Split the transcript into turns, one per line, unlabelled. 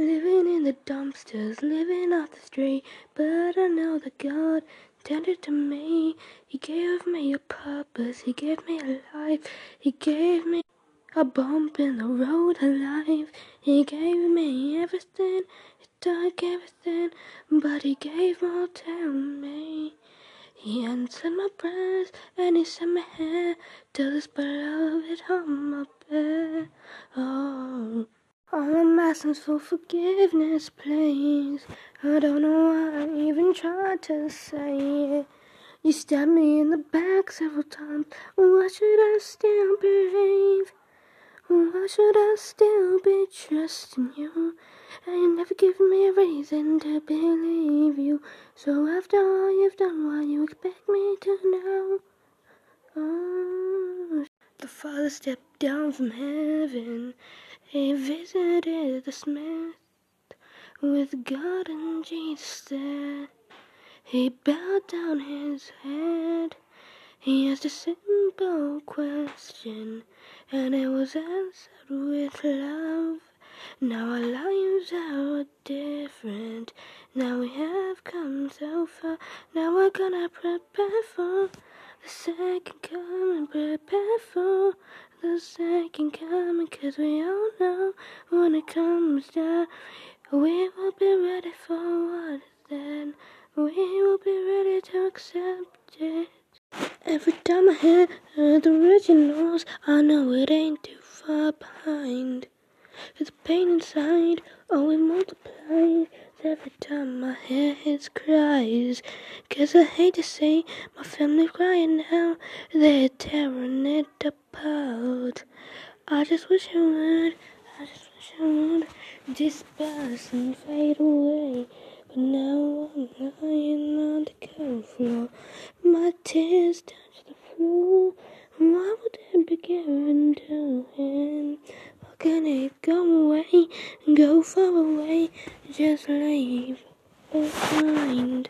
Living in the dumpsters, living off the street. But I know that God intended to me. He gave me a purpose, He gave me a life, He gave me a bump in the road of life. He gave me everything, He took everything, but He gave more to me. He answered my prayers and He sent me here to this beloved home up there. Asking for forgiveness, please. I don't know why I even tried to say it. You stabbed me in the back several times. Why should I still believe? Why should I still be trusting you? And you never give me a reason to believe you. So after all you've done, what you expect me to know? Oh, the Father stepped down from heaven. He visited the smith with God and Jesus there. He bowed down his head. He asked a simple question, and it was answered with love. Now our lives are different. Now we have come so far. Now we're gonna prepare for the second coming. Prepare for the second coming, cause we all know when it comes down, we will be ready for what is then. We will be ready to accept it. Every time I hear the originals, I know it ain't too far behind. The pain inside, oh, it multiplies every time my head cries. Cause I hate to say my family's crying now, they're tearing it apart. I just wish I would, I just wish I would disperse and fade away. But now I'm lying on the cold floor, my tears touch the floor. Why would it be given to him? It go away, go far away, just leave behind?